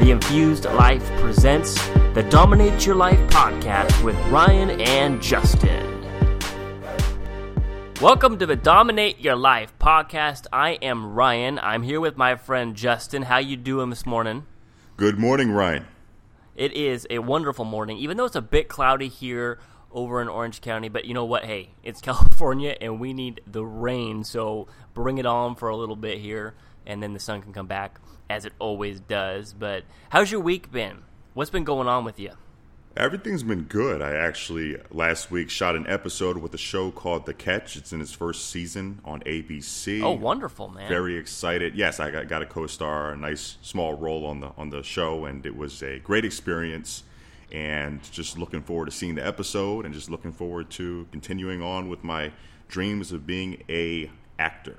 The Infused Life presents the Dominate Your Life podcast with Ryan and Justin. Welcome to the Dominate Your Life podcast. I am Ryan. I'm here with my friend Justin. How you doing this morning? Good morning, Ryan. It is a wonderful morning, even though it's a bit cloudy here over in Orange County. But you know what? Hey, it's California and we need the rain, so bring it on for a little bit here, and then the sun can come back as it always does. But how's your week been? What's been going on with you? Everything's been good. I actually last week shot an episode with a show called The Catch. It's in its first season on ABC. Oh, wonderful, man! Very excited. Yes, I got, got a co-star, a nice small role on the on the show, and it was a great experience. And just looking forward to seeing the episode, and just looking forward to continuing on with my dreams of being a actor.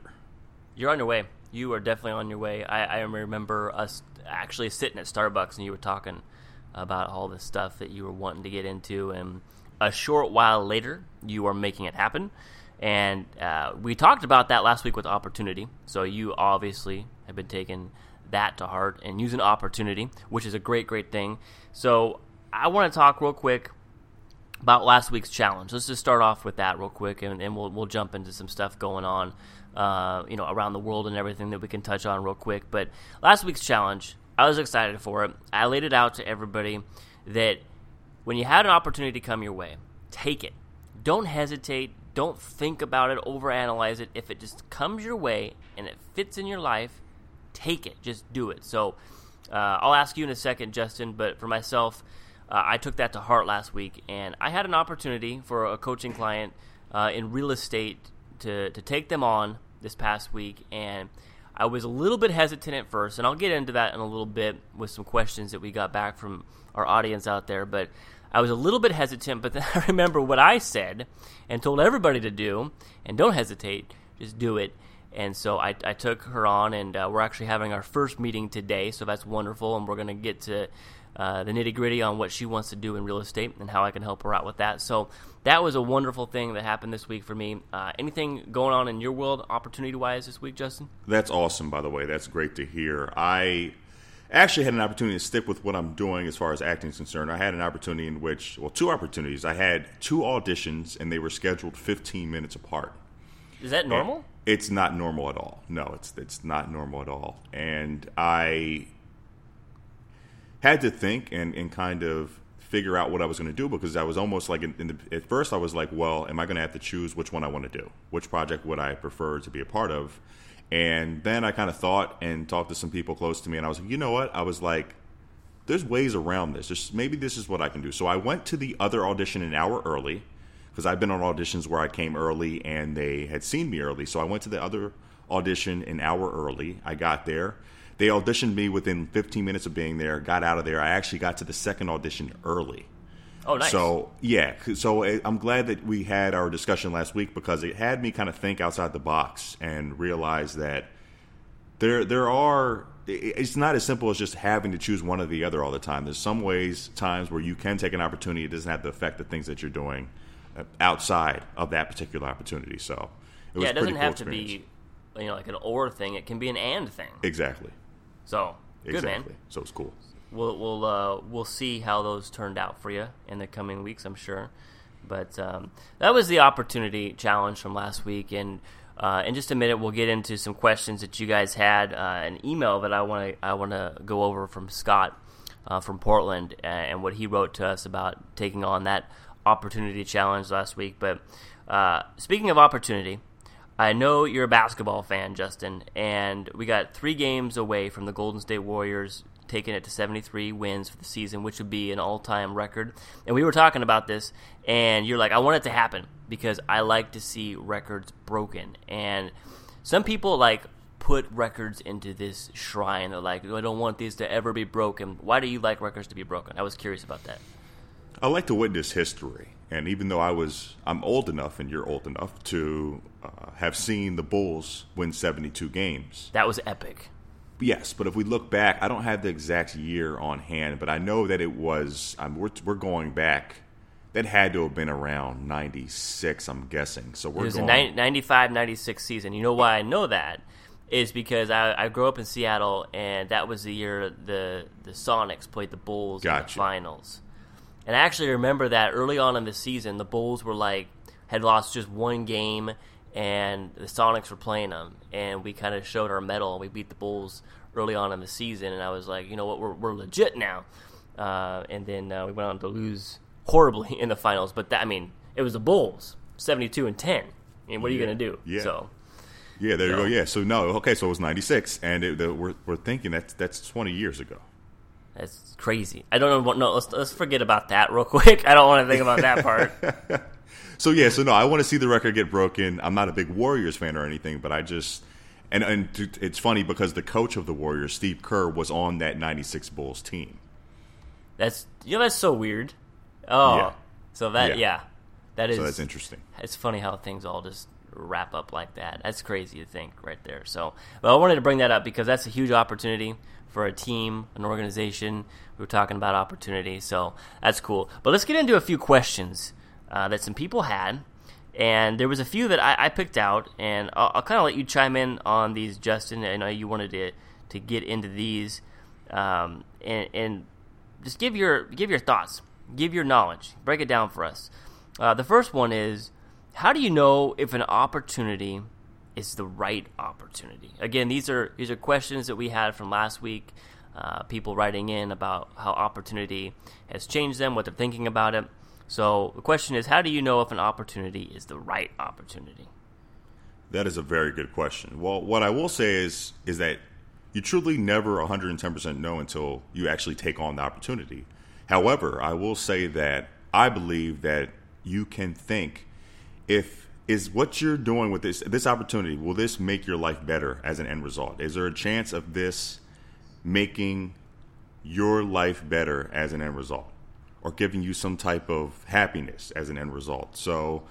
You're on your way. You are definitely on your way. I, I remember us actually sitting at Starbucks, and you were talking about all the stuff that you were wanting to get into. And a short while later, you are making it happen. And uh, we talked about that last week with opportunity. So you obviously have been taking that to heart and using opportunity, which is a great, great thing. So I want to talk real quick about last week's challenge. Let's just start off with that real quick, and, and we'll we'll jump into some stuff going on, uh, you know, around the world and everything that we can touch on real quick. But last week's challenge, I was excited for it. I laid it out to everybody that when you had an opportunity to come your way, take it. Don't hesitate. Don't think about it, overanalyze it. If it just comes your way and it fits in your life, take it. Just do it. So uh, I'll ask you in a second, Justin, but for myself, uh, I took that to heart last week, and I had an opportunity for a coaching client uh, in real estate to, to take them on this past week, and I was a little bit hesitant at first, and I'll get into that in a little bit with some questions that we got back from our audience out there. But I was a little bit hesitant, but then I remember what I said and told everybody to do, and don't hesitate, just do it. And so I, I took her on, and uh, we're actually having our first meeting today, so that's wonderful, and we're going to get to uh, the nitty gritty on what she wants to do in real estate and how I can help her out with that. So that was a wonderful thing that happened this week for me. Uh, anything going on in your world, opportunity wise, this week, Justin? That's awesome, by the way. That's great to hear. I actually had an opportunity to stick with what I'm doing as far as acting is concerned. I had an opportunity in which, well, two opportunities. I had two auditions, and they were scheduled 15 minutes apart. Is that normal? And it's not normal at all. No, it's it's not normal at all. And I had to think and, and kind of figure out what I was going to do because I was almost like in, in the, at first I was like, well, am I going to have to choose which one I want to do? Which project would I prefer to be a part of? And then I kind of thought and talked to some people close to me, and I was like, you know what? I was like, there's ways around this. Just maybe this is what I can do. So I went to the other audition an hour early because I've been on auditions where I came early and they had seen me early. So I went to the other audition an hour early. I got there they auditioned me within 15 minutes of being there. Got out of there. I actually got to the second audition early. Oh, nice. So yeah, so eh, I'm glad that we had our discussion last week because it had me kind of think outside the box and realize that there there are. It's not as simple as just having to choose one or the other all the time. There's some ways, times where you can take an opportunity. It doesn't have to affect the things that you're doing outside of that particular opportunity. So it yeah, it doesn't have to be you know like an or thing. It can be an and thing. Exactly. So good exactly. man. So it's cool. We'll we'll uh, we'll see how those turned out for you in the coming weeks. I'm sure. But um, that was the opportunity challenge from last week, and uh, in just a minute we'll get into some questions that you guys had. Uh, an email that I want to I want to go over from Scott uh, from Portland and what he wrote to us about taking on that opportunity challenge last week. But uh, speaking of opportunity, I know you're a basketball fan, Justin, and we got three games away from the Golden State Warriors taking it to 73 wins for the season, which would be an all time record. And we were talking about this, and you're like, I want it to happen because I like to see records broken. And some people like put records into this shrine. They're like, I don't want these to ever be broken. Why do you like records to be broken? I was curious about that. I like to witness history. And even though I was, I'm old enough, and you're old enough to uh, have seen the Bulls win 72 games. That was epic. Yes, but if we look back, I don't have the exact year on hand, but I know that it was. Um, we're, we're going back. That had to have been around 96, I'm guessing. So we're it was going, a 95 96 season. You know why I know that? is because I, I grew up in Seattle, and that was the year the the Sonics played the Bulls in the Gotcha. finals. And I actually remember that early on in the season, the Bulls were like had lost just one game, and the Sonics were playing them, and we kind of showed our mettle, and we beat the Bulls early on in the season, and I was like, you know what, we're we're legit now. Uh, and then uh, we went on to lose horribly in the finals, but that I mean, it was the Bulls, seventy-two and ten. I mean, what are you Yeah. gonna do? Yeah. So. Yeah, there you So- go. Yeah, so no, okay, so it was '96, and it, the, we're we're thinking that's that's 20 years ago. That's crazy. I don't know what. No, let's let's forget about that real quick. I don't want to think about that part. So yeah, so no, I want to see the record get broken. I'm not a big Warriors fan or anything, but I just and and it's funny because the coach of the Warriors, Steve Kerr, was on that '96 Bulls team. That's you know that's so weird. Oh, Yeah. so that Yeah. yeah, that is. So that's interesting. It's funny how things all just wrap up like that. That's crazy to think right there. So, but I wanted to bring that up because that's a huge opportunity for a team, an organization. We were talking about opportunity, so that's cool. But let's get into a few questions uh, that some people had, and there was a few that I, I picked out, and I'll, I'll kind of let you chime in on these, Justin. I know you wanted to to get into these, um, and, and just give your give your thoughts, give your knowledge, break it down for us. Uh, the first one is, how do you know if an opportunity is the right opportunity? Again, these are these are questions that we had from last week. Uh, people writing in about how opportunity has changed them, what they're thinking about it. So the question is, how do you know if an opportunity is the right opportunity? That is a very good question. Well, what I will say is is that you truly never 110% know until you actually take on the opportunity. However, I will say that I believe that you can think if is what you're doing with this this opportunity will this make your life better as an end result? Is there a chance of this making your life better as an end result or giving you some type of happiness as an end result? So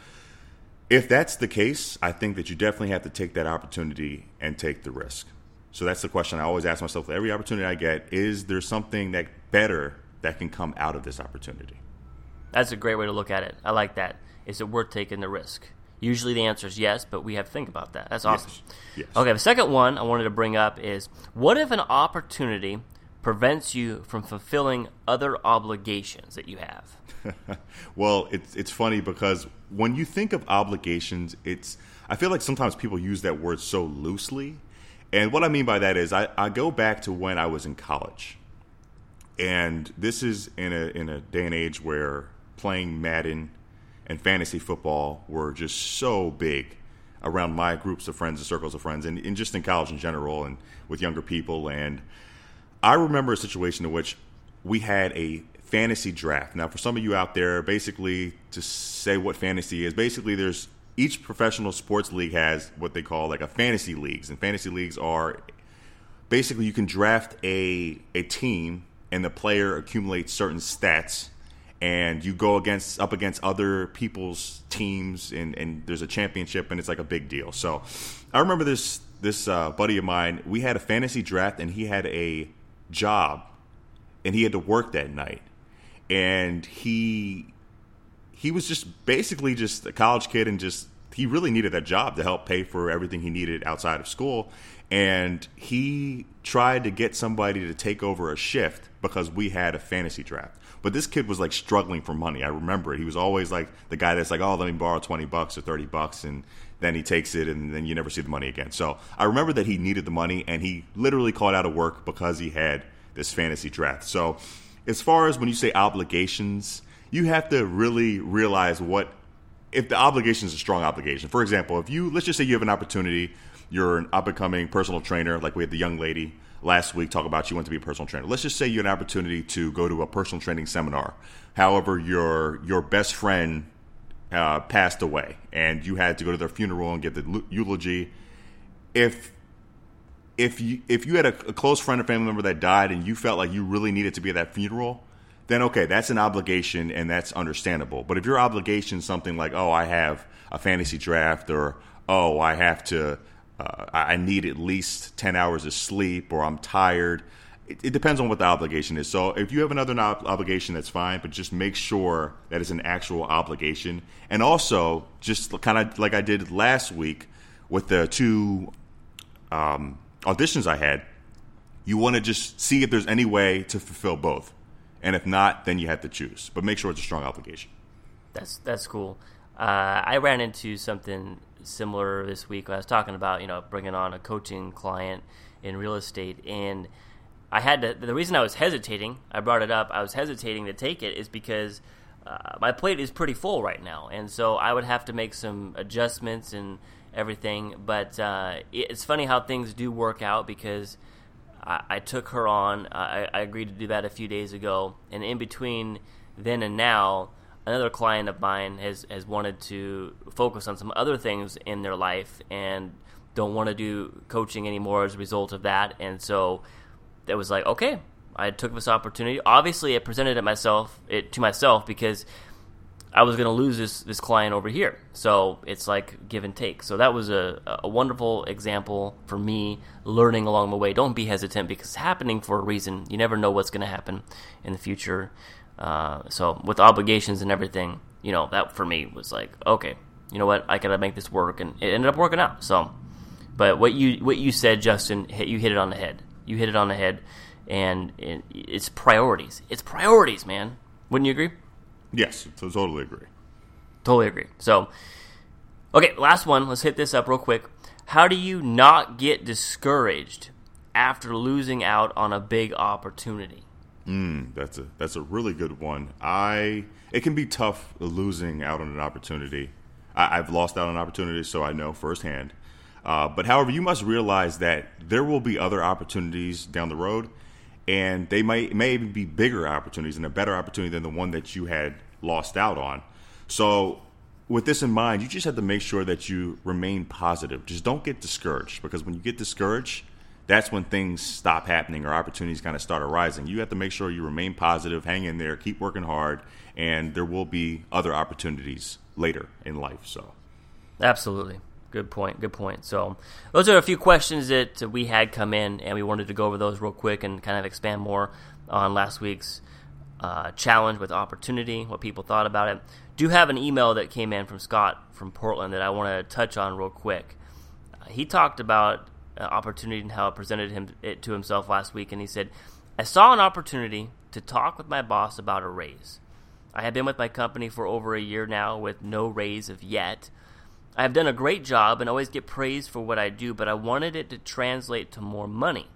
if that's the case, I think that you definitely have to take that opportunity and take the risk. So that's the question I always ask myself every opportunity I get is there something that better that can come out of this opportunity? That's a great way to look at it. I like that. Is it worth taking the risk? Usually the answer is yes, but we have to think about that. That's awesome. Yes. Okay, the second one I wanted to bring up is what if an opportunity prevents you from fulfilling other obligations that you have? Well, it's it's funny because when you think of obligations, it's I feel like sometimes people use that word so loosely. And what I mean by that is I, I go back to when I was in college. And this is in a in a day and age where playing Madden and fantasy football were just so big around my groups of friends and circles of friends and, and just in college in general and with younger people and I remember a situation in which we had a fantasy draft. Now, for some of you out there, basically to say what fantasy is, basically there's each professional sports league has what they call like a fantasy leagues, and fantasy leagues are basically you can draft a a team and the player accumulates certain stats and you go against up against other people's teams and, and there's a championship and it's like a big deal. So I remember this this uh, buddy of mine, we had a fantasy draft and he had a job and he had to work that night. And he he was just basically just a college kid and just he really needed that job to help pay for everything he needed outside of school and he tried to get somebody to take over a shift because we had a fantasy draft but this kid was like struggling for money. I remember it. He was always like the guy that's like oh let me borrow 20 bucks or 30 bucks and then he takes it and then you never see the money again. So i remember that he needed the money and he literally called out of work because he had this fantasy draft. So as far as when you say obligations you have to really realize what if the obligation is a strong obligation. For example, if you let's just say you have an opportunity, you're an up and coming personal trainer, like we had the young lady last week talk about you wants to be a personal trainer. Let's just say you had an opportunity to go to a personal training seminar. However, your your best friend uh, passed away, and you had to go to their funeral and give the eulogy. If if you if you had a, a close friend or family member that died, and you felt like you really needed to be at that funeral, then okay, that's an obligation and that's understandable. But if your obligation is something like, oh, I have a fantasy draft, or oh, I have to, uh, I need at least ten hours of sleep, or I'm tired. It, it depends on what the obligation is. So if you have another ob- obligation, that's fine, but just make sure that it's an actual obligation. And also, just kind of like I did last week with the two um, auditions I had, you want to just see if there's any way to fulfill both, and if not, then you have to choose. But make sure it's a strong obligation. That's that's cool. Uh, I ran into something similar this week. I was talking about you know bringing on a coaching client in real estate, and I had to. The reason I was hesitating, I brought it up. I was hesitating to take it is because uh, my plate is pretty full right now, and so I would have to make some adjustments and everything. But uh, it's funny how things do work out because I, I took her on. I, I, agreed to do that a few days ago, and in between then and now, another client of mine has has wanted to focus on some other things in their life and don't want to do coaching anymore as a result of that, and so it was like okay. I took this opportunity. Obviously, I presented it myself it to myself because I was going to lose this this client over here. So it's like give and take. So that was a, a wonderful example for me learning along the way. Don't be hesitant because it's happening for a reason. You never know what's going to happen in the future. Uh, so with obligations and everything, you know, that for me was like, okay, you know what, I got to make this work, and it ended up working out. So, but what you what you said, Justin, hit, you hit it on the head. You hit it on the head, and it, it's priorities. It's priorities, man. Wouldn't you agree? Yes, totally agree. Totally agree. So, okay, last one. Let's hit this up real quick. How do you not get discouraged after losing out on a big opportunity? Mm, that's a that's a really good one. I it can be tough losing out on an opportunity. I, have lost out on opportunities, so I know firsthand. Uh, but however, you must realize that there will be other opportunities down the road, and they might may even be bigger opportunities and a better opportunity than the one that you had lost out on. So, with this in mind, you just have to make sure that you remain positive. Just don't get discouraged because when you get discouraged, that's when things stop happening or opportunities kind of start arising. You have to make sure you remain positive, hang in there, keep working hard, and there will be other opportunities later in life. So, absolutely. Good point. Good point. So, those are a few questions that we had come in, and we wanted to go over those real quick and kind of expand more on last week's uh, challenge with opportunity, what people thought about it. Do have an email that came in from Scott from Portland that I want to touch on real quick. He talked about uh, opportunity and how it presented him it to himself last week, and he said, "I saw an opportunity to talk with my boss about a raise. I have been with my company for over a year now with no raise of yet." I have done a great job and always get praised for what I do, but I wanted it to translate to more money.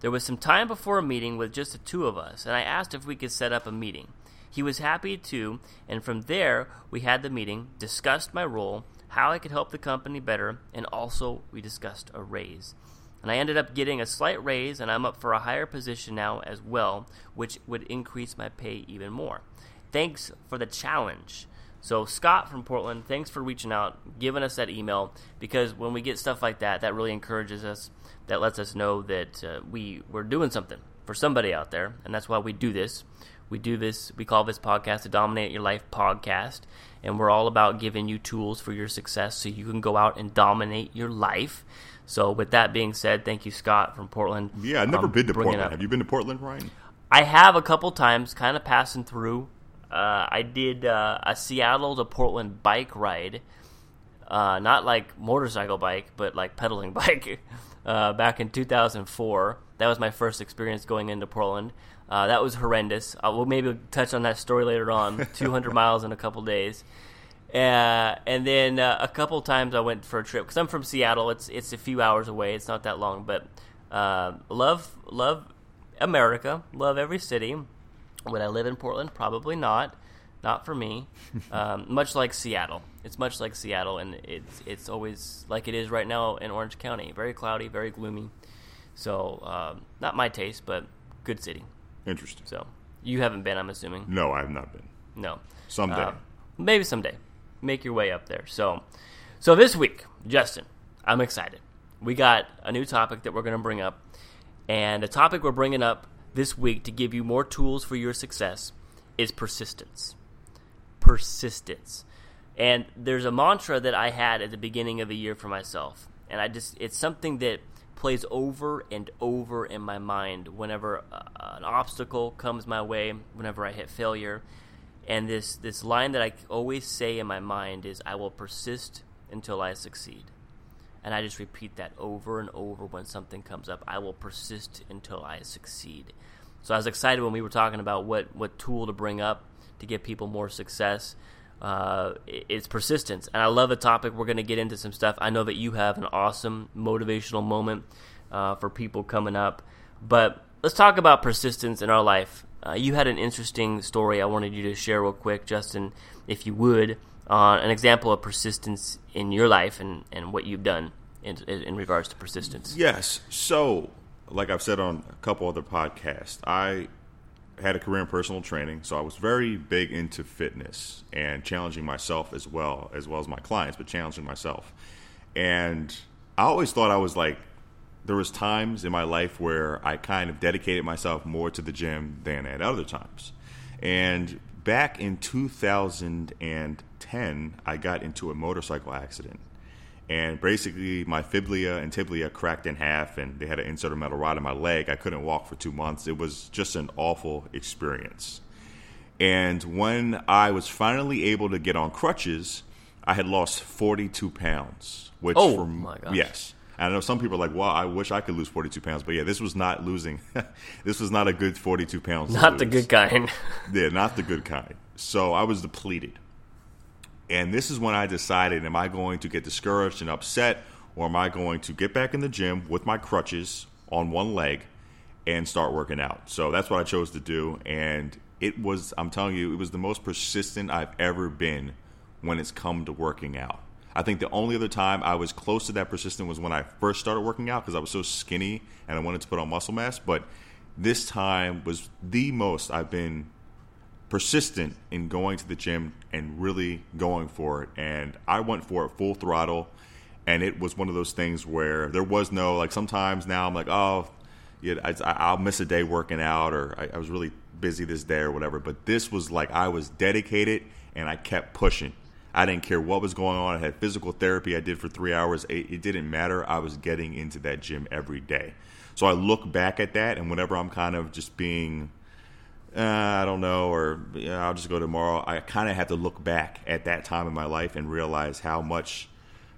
There was some time before a meeting with just the two of us, and I asked if we could set up a meeting. He was happy to, and from there we had the meeting, discussed my role, how I could help the company better, and also we discussed a raise. And I ended up getting a slight raise, and I'm up for a higher position now as well, which would increase my pay even more. Thanks for the challenge. So, Scott from Portland, thanks for reaching out, giving us that email, because when we get stuff like that, that really encourages us. That lets us know that uh, we, we're doing something for somebody out there, and that's why we do this. We do this, we call this podcast the Dominate Your Life podcast, and we're all about giving you tools for your success so you can go out and dominate your life. So, with that being said, thank you, Scott from Portland. Yeah, I've never um, been to Portland. Have you been to Portland, Ryan? I have a couple times, kind of passing through. Uh, I did uh, a Seattle to Portland bike ride, uh, not like motorcycle bike, but like pedaling bike, uh, back in 2004. That was my first experience going into Portland. Uh, that was horrendous. Uh, we'll maybe touch on that story later on. 200 miles in a couple days. and then a couple times I went for a trip because I'm from Seattle. It's it's a few hours away. It's not that long, but love love America. Love every city would I live in Portland? Probably not. Not for me. Um, much like Seattle, it's much like Seattle, and it's it's always like it is right now in Orange County. Very cloudy, very gloomy. So um, not my taste, but good city. Interesting. So you haven't been, I'm assuming. No, I have not been. No. Someday. Uh, maybe someday. Make your way up there. So, so this week, Justin, I'm excited. We got a new topic that we're going to bring up, and the topic we're bringing up this week to give you more tools for your success is persistence. Persistence. And there's a mantra that I had at the beginning of the year for myself. And I just, it's something that plays over and over in my mind whenever uh, an obstacle comes my way, whenever I hit failure. And this, this line that I always say in my mind is, I will persist until I succeed. and I just repeat that over and over when something comes up. I will persist until I succeed. So I was excited when we were talking about what what tool to bring up to give people more success. Uh, it's persistence, and I love the topic. We're going to get into some stuff. I know that you have an awesome motivational moment uh, for people coming up, but let's talk about persistence in our life. Uh, you had an interesting story I wanted you to share real quick, Justin, if you would, on an example of persistence in your life and, and what you've done in, in regards to persistence. Yes. So, like I've said on a couple other podcasts, I had a career in personal training, so I was very big into fitness and challenging myself as well, as well as my clients, but challenging myself. And I always thought I was like, there was times in my life where I kind of dedicated myself more to the gym than at other times. And back in 2010, I got into a motorcycle accident and basically my fibula and tibia cracked in half and they had an insert of metal rod in my leg i couldn't walk for two months it was just an awful experience and when i was finally able to get on crutches i had lost 42 pounds which Oh, for my gosh. yes I know some people are like, "Well, I wish I could lose 42 pounds," but yeah, this was not losing. this was not a good 42 pounds. to Not the good kind. Yeah, not the good kind. So I was depleted. And this is when I decided am I going to get discouraged and upset, or am I going to get back in the gym with my crutches on one leg and start working out? So that's what I chose to do. And it was, I'm telling you, it was the most persistent I've ever been when it's come to working out. I think the only other time I was close to that persistent was when I first started working out because I was so skinny and I wanted to put on muscle mass. But this time was the most I've been persistent in going to the gym and really going for it. And I went for it full throttle. And it was one of those things where there was no, like, sometimes now I'm like, oh, yeah, I, I'll miss a day working out or I, I was really busy this day or whatever. But this was like I was dedicated and I kept pushing. I didn't care what was going on. I had physical therapy I did for three hours. It, it didn't matter. I was getting into that gym every day. So I look back at that, and whenever I'm kind of just being uh, I don't know, or yeah, I'll just go tomorrow. I kind of have to look back at that time in my life and realize how much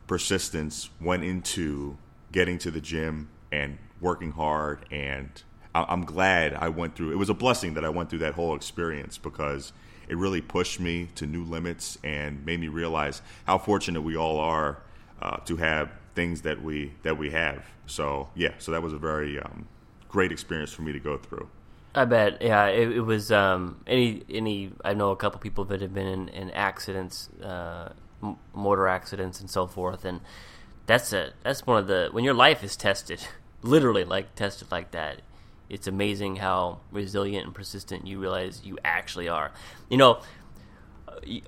persistence went into getting to the gym and working hard. And I'm glad I went through. It was a blessing that I went through that whole experience because it really pushed me to new limits and made me realize how fortunate we all are uh, to have things that we that we have. So yeah, so that was a very um, great experience for me to go through. I bet. Yeah, it, it was um, any any. I know a couple people that have been in, in accidents, uh, motor accidents, and so forth. And that's a that's one of the when your life is tested, literally like tested like that. It's amazing how resilient and persistent you realize you actually are. You know,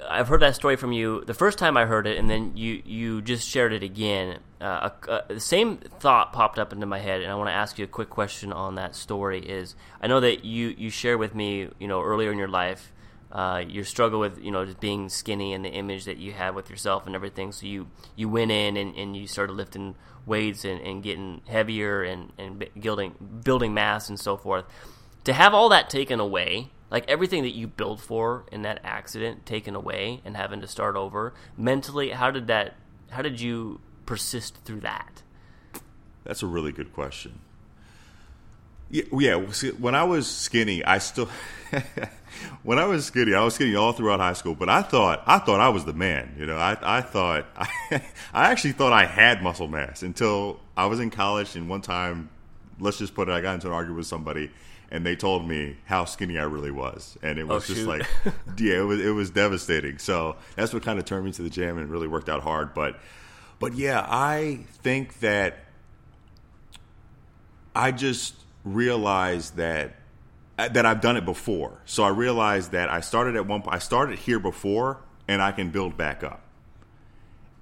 I've heard that story from you the first time I heard it, and then you you just shared it again. Uh, the same thought popped up into my head, and I want to ask you a quick question on that story. Is I know that you you shared with me, you know, earlier in your life, uh, your struggle with you know just being skinny and the image that you had with yourself and everything. So you you went in and, and you started lifting weights and, and getting heavier and and building building mass and so forth. To have all that taken away, like everything that you built for in that accident taken away and having to start over mentally how did that how did you persist through that That's a really good question. Yeah, yeah. When I was skinny, I still. when I was skinny, I was skinny all throughout high school. But I thought, I thought I was the man. You know, I, I thought, I, I actually thought I had muscle mass until I was in college. And one time, let's just put it, I got into an argument with somebody, and they told me how skinny I really was, and it was Oh, just shoot. like, yeah, it was it was devastating. So that's what kind of turned me to the gym, and really worked out hard. But, but yeah, I think that I just realized that uh, that I've done it before. So I realized that I started at one point. I started here before, and I can build back up.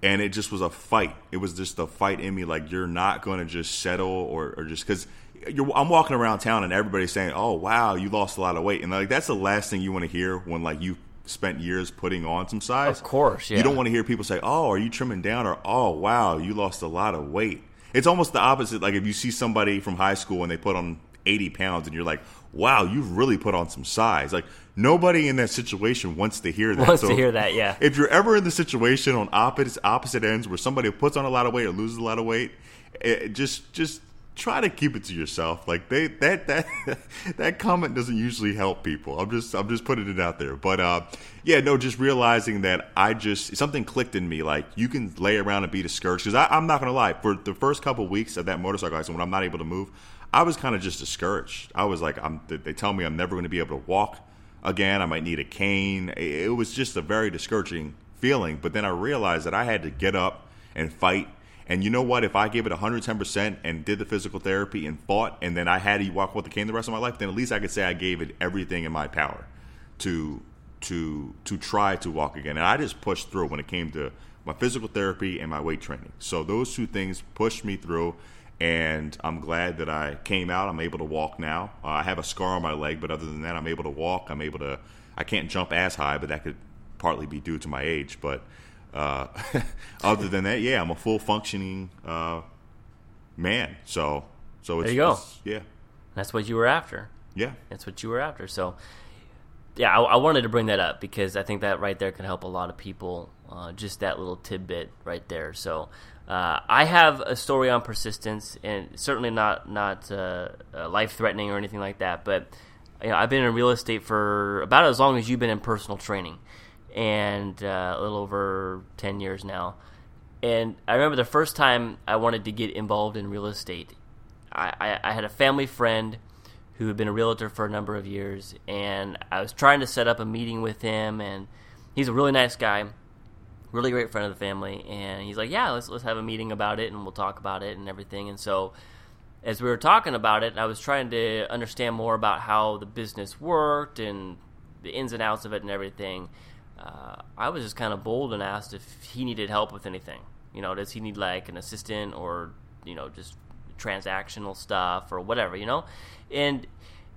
And it just was a fight. It was just a fight in me. Like you're not going to just settle or, or just because I'm walking around town and everybody's saying, "Oh wow, you lost a lot of weight," and like that's the last thing you want to hear when like you spent years putting on some size. Of course, yeah. You don't want to hear people say, "Oh, are you trimming down?" or "Oh, wow, you lost a lot of weight." It's almost the opposite. Like if you see somebody from high school and they put on 80 pounds and you're like, wow, you've really put on some size. Like nobody in that situation wants to hear that. Wants so to hear that, yeah. If you're ever in the situation on opposite opposite ends where somebody puts on a lot of weight or loses a lot of weight, it, just just try to keep it to yourself. Like they that that that comment doesn't usually help people. I'm just I'm just putting it out there. But uh, yeah, no, just realizing that I just something clicked in me. Like you can lay around and be discouraged because I'm not gonna lie. For the first couple weeks of that motorcycle accident, when I'm not able to move, I was kind of just discouraged. I was like, I'm. They tell me I'm never going to be able to walk again. I might need a cane. It was just a very discouraging feeling. But then I realized that I had to get up and fight and you know what? If I gave it 110% and did the physical therapy and fought, and then I had to walk with the cane the rest of my life, then at least I could say I gave it everything in my power to to to try to walk again. And I just pushed through when it came to my physical therapy and my weight training. So those two things pushed me through, and I'm glad that I came out. I'm able to walk now. Uh, I have a scar on my leg, but other than that, I'm able to walk. I'm able to. I can't jump as high, but that could partly be due to my age, but uh, other than that, yeah, I'm a full functioning uh, man. So, so it's, there you go. yeah, that's what you were after. Yeah, that's what you were after. So, yeah, I, I, wanted to bring that up because I think that right there can help a lot of people. Uh, just that little tidbit right there. So, uh, I have a story on persistence, and certainly not not uh, uh life threatening or anything like that. But you know, I've been in real estate for about as long as you've been in personal training and uh, a little over 10 years now. And I remember the first time I wanted to get involved in real estate. I, I, I, had a family friend who had been a realtor for a number of years, and I was trying to set up a meeting with him. And he's a really nice guy, really great friend of the family. And he's like, "Yeah, let's let's have a meeting about it, and we'll talk about it and everything." And so, as we were talking about it, I was trying to understand more about how the business worked and the ins and outs of it and everything uh, I was just kind of bold and asked if he needed help with anything. You know, does he need like an assistant or you know just transactional stuff or whatever? You know, and.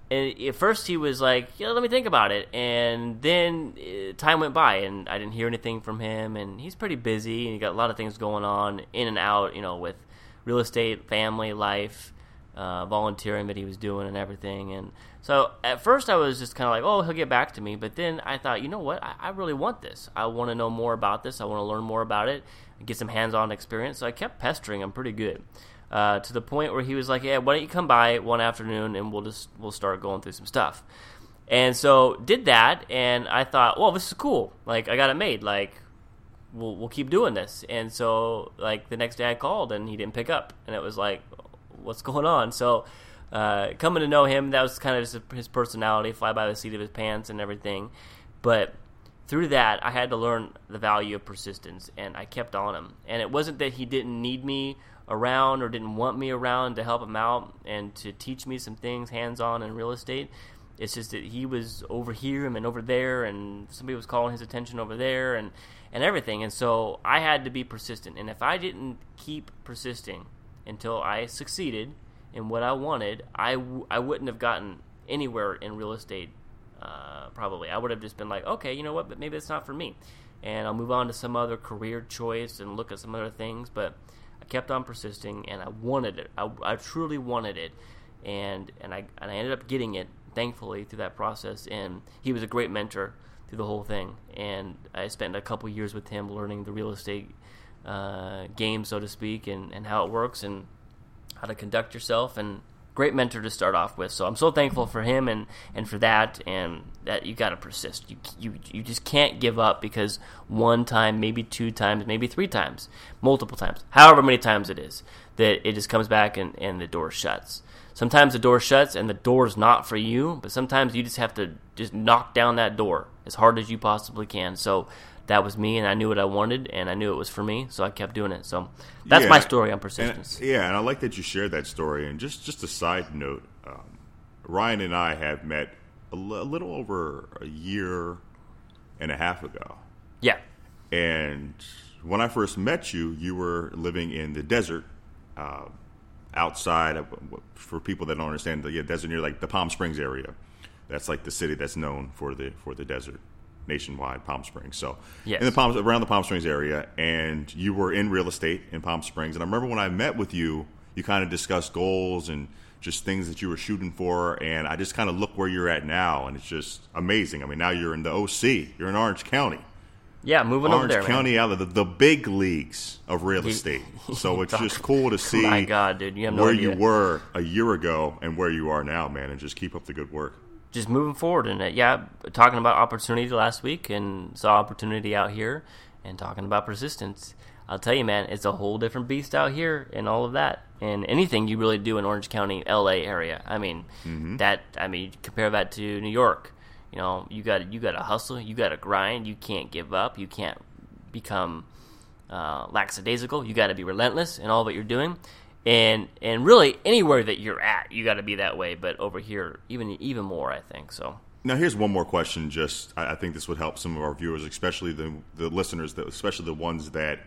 And at first he was like, "Yeah, let me think about it." And then uh, time went by, and I didn't hear anything from him. And he's pretty busy, and he got a lot of things going on in and out, you know, with real estate, family life, uh, volunteering that he was doing and everything. And so at first I was just kind of like, oh, he'll get back to me. But then I thought, you know what? I, I really want this. I want to know more about this. I want to learn more about it, get some hands on experience. So I kept pestering him pretty good. Uh, to the point where he was like, "Yeah, why don't you come by one afternoon and we'll just we'll start going through some stuff." And so did that, and I thought, "Well, this is cool. Like I got it made. Like we'll we'll keep doing this." And so like the next day I called and he didn't pick up, and it was like, what's going on? So, uh, coming to know him, that was kind of his personality, fly by the seat of his pants and everything. But through that, I had to learn the value of persistence, and I kept on him. And it wasn't that he didn't need me around or didn't want me around to help him out and to teach me some things hands on in real estate. It's just that he was over here and over there, and somebody was calling his attention over there, and and everything. And so I had to be persistent. And if I didn't keep persisting, until I succeeded in what I wanted, I w- I wouldn't have gotten anywhere in real estate. Uh, probably, I would have just been like, okay, you know what, but maybe it's not for me, and I'll move on to some other career choice and look at some other things. But I kept on persisting, and I wanted it. I, I truly wanted it, and and I and I ended up getting it. Thankfully, through that process, and he was a great mentor through the whole thing. And I spent a couple years with him learning the real estate uh, game, so to speak, and, and how it works and how to conduct yourself. And great mentor to start off with. So I'm so thankful for him and, and for that. And that you got to persist. You, you you just can't give up because one time, maybe two times, maybe three times, multiple times, however many times it is, that it just comes back and, and the door shuts. Sometimes the door shuts and the door is not for you, but sometimes you just have to just knock down that door as hard as you possibly can. So that was me, and I knew what I wanted, and I knew it was for me, so I kept doing it. So that's yeah, my story on persistence. And, yeah, and I like that you shared that story. And just just a side note, um, Ryan and I have met a, l- a little over a year and a half ago. Yeah, and when I first met you, you were living in the desert. Uh, outside of, for people that don't understand the yeah, desert near like the Palm Springs area. That's like the city that's known for the for the desert nationwide, Palm Springs. So yes. in the Palm around the Palm Springs area, and you were in real estate in Palm Springs. And I remember when I met with you, you kind of discussed goals and just things that you were shooting for. And I just kind of look where you're at now, and it's just amazing. I mean, now you're in the OC, you're in Orange County. Yeah, moving Orange over there, County man. out of the, the big leagues of real estate. So it's just cool to see My God, dude, you have no where idea. you were a year ago and where you are now, man, and just keep up the good work. Just moving forward in it. Yeah, talking about opportunity last week and saw opportunity out here, and talking about persistence. I'll tell you, man, it's a whole different beast out here and all of that. And anything you really do in Orange County, LA area. I mean, that. I mean, compare that to New York. You know, you got you got to hustle, you got to grind, you can't give up, you can't become uh, lackadaisical. You got to be relentless in all that you're doing, and and really anywhere that you're at, you got to be that way. But over here, even even more, I think so. Now, here's one more question. Just, I, I think this would help some of our viewers, especially the the listeners, especially the ones that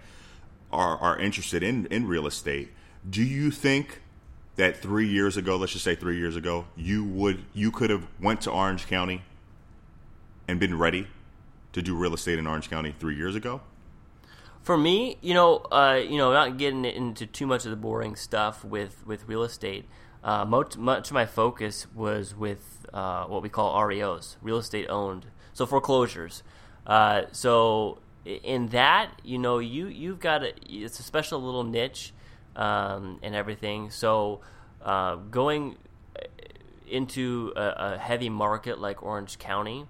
are are interested in in real estate. Do you think that three years ago, let's just say three years ago, you would you could have went to Orange County and been ready to do real estate in Orange County three years ago? For me, you know, uh, you know, not getting into too much of the boring stuff with with real estate. Uh, much much of my focus was with uh, what we call REOs, real estate owned, so foreclosures. Uh, so in that, you know, you you've got a, it's a special little niche um, and everything. So uh, going into a, a heavy market like Orange County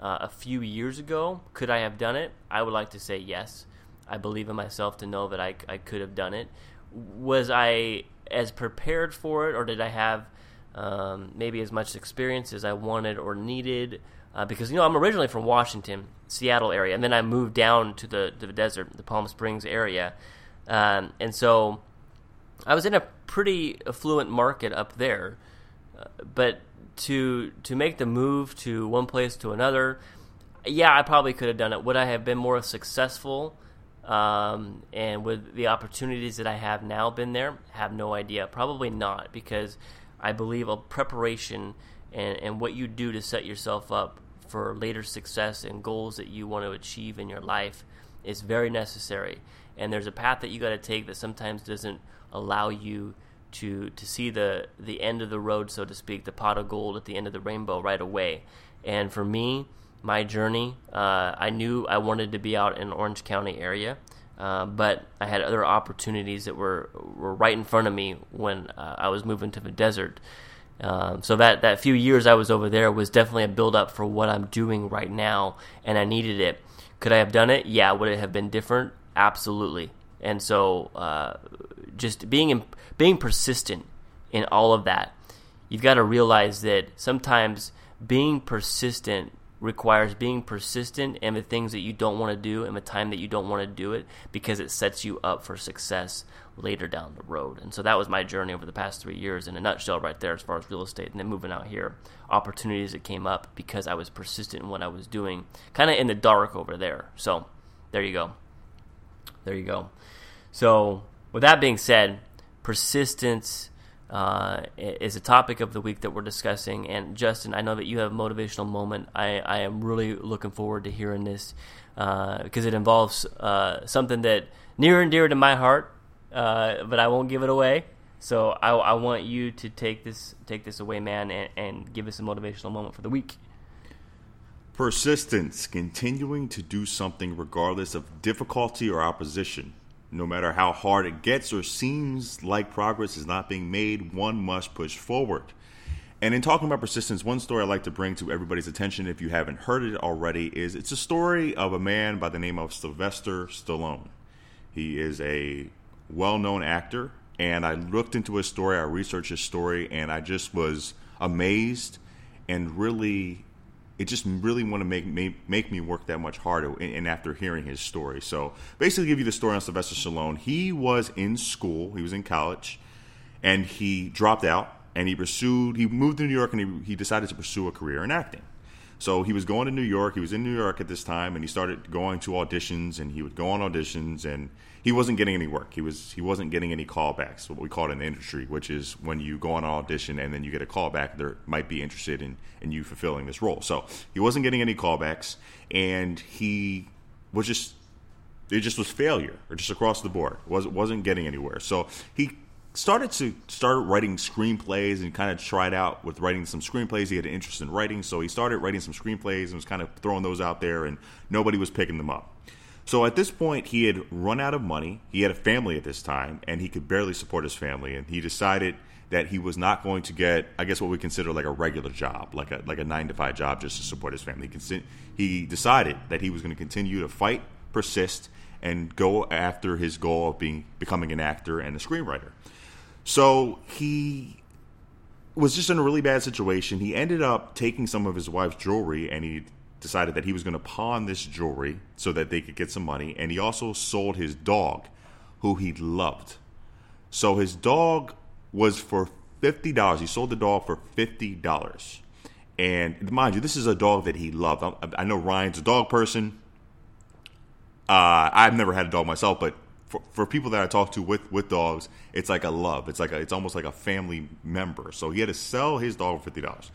uh, a few years ago, could I have done it? I would like to say yes. I believe in myself to know that I, I could have done it. Was I as prepared for it, or did I have um, maybe as much experience as I wanted or needed? Uh, because you know I'm originally from Washington, Seattle area, and then I moved down to the to the desert, the Palm Springs area, um, and so I was in a pretty affluent market up there, uh, but to to make the move to one place to another, yeah, I probably could have done it. Would I have been more successful? Um, and would the opportunities that I have now been there? Have no idea. Probably not, because I believe a preparation and, and what you do to set yourself up for later success and goals that you want to achieve in your life is very necessary. And there's a path that you got to take that sometimes doesn't allow you to to see the the end of the road, so to speak, the pot of gold at the end of the rainbow right away. And for me, my journey, uh, I knew I wanted to be out in Orange County area, uh, but I had other opportunities that were were right in front of me when uh, I was moving to the desert. Um, so that that few years I was over there was definitely a build up for what I'm doing right now, and I needed it. Could I have done it? Yeah. Would it have been different? Absolutely. And so, uh, just being being persistent in all of that, you've got to realize that sometimes being persistent requires being persistent in the things that you don't want to do and the time that you don't want to do it because it sets you up for success later down the road. And so that was my journey over the past three years in a nutshell, right there, as far as real estate. And then moving out here, opportunities that came up because I was persistent in what I was doing, kind of in the dark over there. So there you go. There you go. So, with that being said, persistence uh, is a topic of the week that we're discussing. And Justin, I know that you have a motivational moment. I, I am really looking forward to hearing this because it involves uh, something that near and dear to my heart, uh, but I won't give it away. So I, I want you to take this take this away, man, and, and give us a motivational moment for the week. Persistence, continuing to do something regardless of difficulty or opposition. No matter how hard it gets or seems like progress is not being made, one must push forward. And in talking about persistence, one story I'd like to bring to everybody's attention, if you haven't heard it already, is it's a story of a man by the name of Sylvester Stallone. He is a well known actor, and I looked into his story, I researched his story, and I just was amazed and really it just really want to make me make me work that much harder. And, and after hearing his story, so basically, give you the story on Sylvester Stallone. He was in school, he was in college, and he dropped out and he pursued. He moved to New York and he, he decided to pursue a career in acting. So he was going to New York. He was in New York at this time, and he started going to auditions. And he would go on auditions, and he wasn't getting any work. He was he wasn't getting any callbacks, what we call it in the industry, which is when you go on an audition and then you get a callback. They might be interested in in you fulfilling this role. So he wasn't getting any callbacks, and he was just it just was failure, or just across the board. was wasn't getting anywhere. So he started to start writing screenplays and kind of tried out with writing some screenplays. He had an interest in writing, so he started writing some screenplays and was kind of throwing those out there, and nobody was picking them up. So at this point, he had run out of money. He had a family at this time, and he could barely support his family. And he decided that he was not going to get, I guess, what we consider like a regular job, like a like a nine to five job, just to support his family. He, he decided that he was going to continue to fight, persist, and go after his goal of being becoming an actor and a screenwriter. So he was just in a really bad situation. He ended up taking some of his wife's jewelry and he decided that he was going to pawn this jewelry so that they could get some money. And he also sold his dog, who he loved. So his dog was for fifty dollars. He sold the dog for fifty dollars. And mind you, this is a dog that he loved. I, know Ryan's a dog person. Uh, I've never had a dog myself, but for, for people that I talk to with, with dogs, it's like a love. It's like a, it's almost like a family member. So he had to sell his dog for fifty dollars.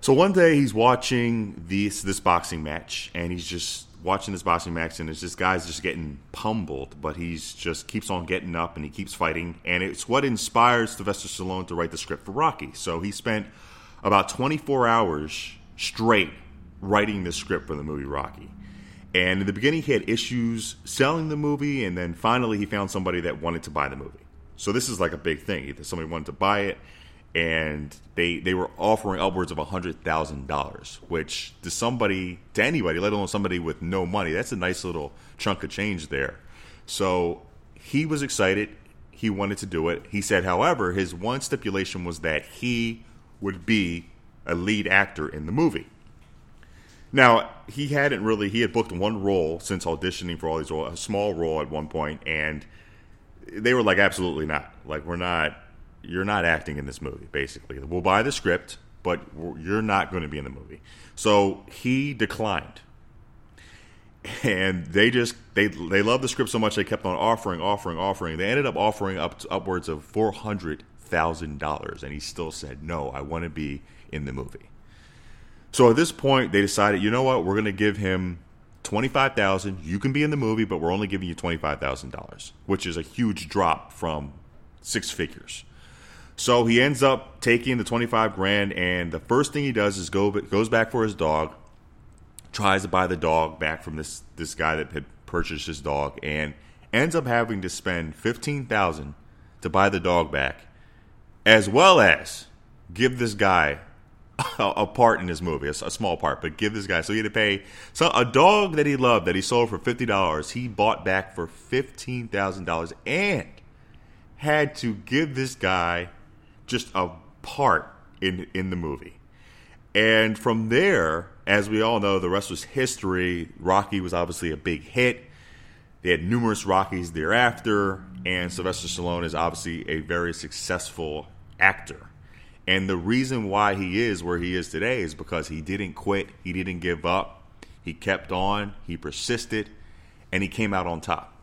So one day he's watching this this boxing match, and he's just watching this boxing match, and it's this guy's just getting pummeled, but he's just keeps on getting up and he keeps fighting, and it's what inspires Sylvester Stallone to write the script for Rocky. So he spent about 24 hours straight writing the script for the movie Rocky. And in the beginning, he had issues selling the movie, and then finally, he found somebody that wanted to buy the movie. So this is like a big thing. Either somebody wanted to buy it, and they they were offering upwards of hundred thousand dollars, which to somebody, to anybody, let alone somebody with no money, that's a nice little chunk of change there. So he was excited. He wanted to do it. He said, however, his one stipulation was that he would be a lead actor in the movie. Now he hadn't really he had booked one role since auditioning for all these roles, a small role at one point, and they were like, absolutely not. Like we're not you're not acting in this movie. Basically, we'll buy the script, but you're not going to be in the movie. So he declined, and they just they they loved the script so much they kept on offering, offering, offering. They ended up offering up upwards of four hundred thousand dollars, and he still said no. I want to be in the movie. So at this point, they decided, you know what, we're going to give him twenty five thousand. You can be in the movie, but we're only giving you twenty five thousand dollars, which is a huge drop from six figures. So he ends up taking the 25 grand, and the first thing he does is go goes back for his dog, tries to buy the dog back from this this guy that had purchased his dog, and ends up having to spend 15,000 to buy the dog back, as well as give this guy a, a part in this movie, a, a, small part, but give this guy. So he had to pay so a dog that he loved that he sold for fifty dollars. He bought back for fifteen thousand dollars, and had to give this guy just a part in in the movie. And from there, as we all know, the rest was history. Rocky was obviously a big hit. They had numerous Rockies thereafter, and Sylvester Stallone is obviously a very successful actor. And the reason why he is where he is today is because he didn't quit, he didn't give up, he kept on, he persisted, and he came out on top.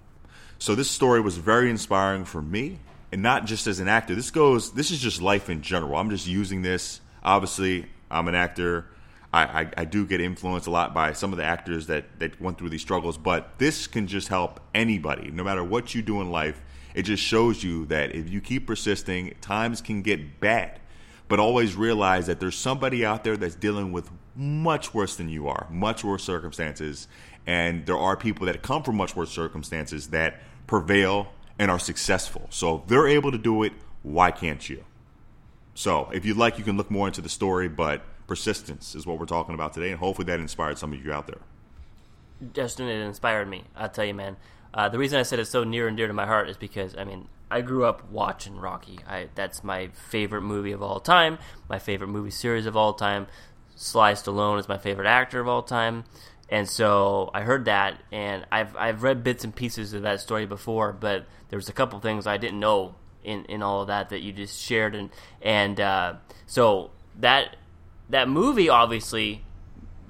So this story was very inspiring for me and not just as an actor. This goes. This is just life in general. I'm just using this. Obviously, I'm an actor. I, I, I, do get influenced a lot by some of the actors that, that went through these struggles, but this can just help anybody, no matter what you do in life. It just shows you that if you keep persisting, times can get bad, but always realize that there's somebody out there that's dealing with much worse than you are, much worse circumstances, and there are people that come from much worse circumstances that prevail and are successful. So if they're able to do it, why can't you? So if you'd like, you can look more into the story, but persistence is what we're talking about today, and hopefully that inspired some of you out there. Justin, it inspired me. I'll tell you, man. Uh, the reason I said it's so near and dear to my heart is because I mean I grew up watching Rocky. I, that's my favorite movie of all time. My favorite movie series of all time. Sly Stallone is my favorite actor of all time. And so I heard that, and I've I've read bits and pieces of that story before, but there was a couple things I didn't know in, in all of that that you just shared, and and uh, so that that movie obviously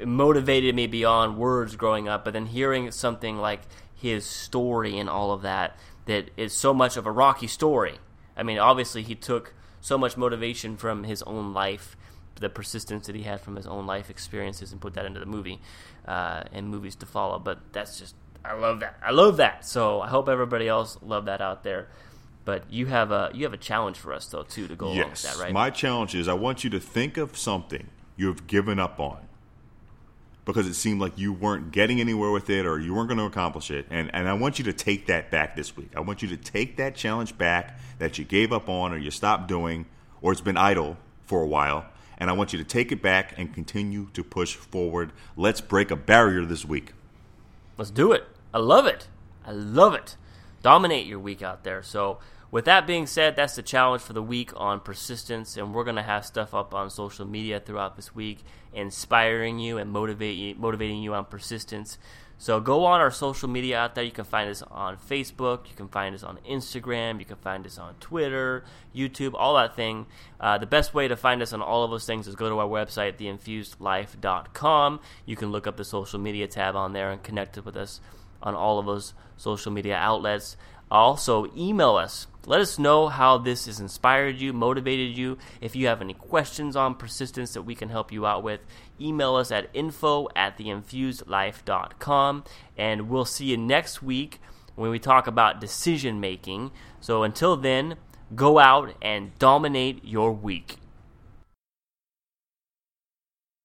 motivated me beyond words growing up, but then hearing something like his story and all of that that is so much of a Rocky story. I mean, obviously he took so much motivation from his own life the persistence that he had from his own life experiences and put that into the movie uh, and movies to follow. But that's just I love that. I love that. So I hope everybody else love that out there. But you have a you have a challenge for us though too to go along with Yes. that, right? My challenge is I want you to think of something you have given up on because it seemed like you weren't getting anywhere with it or you weren't going to accomplish it. And, and I want you to take that back this week. I want you to take that challenge back that you gave up on or you stopped doing or it's been idle for a while. And I want you to take it back and continue to push forward. Let's break a barrier this week. Let's do it. I love it. I love it. Dominate your week out there. So, with that being said, that's the challenge for the week on persistence, and we're gonna have stuff up on social media throughout this week, inspiring you and motivate motivating you on persistence. So go on our social media out there. You can find us on Facebook. You can find us on Instagram. You can find us on Twitter, YouTube, all that thing. Uh, the best way to find us on all of those things is go to our website, theinfusedlife.com. You can look up the social media tab on there and connect with us on all of those social media outlets. Also, email us. Let us know how this has inspired you, motivated you. If you have any questions on persistence that we can help you out with, email us at info at theinfusedlife.com. And we'll see you next week when we talk about decision making. So until then, go out and dominate your week.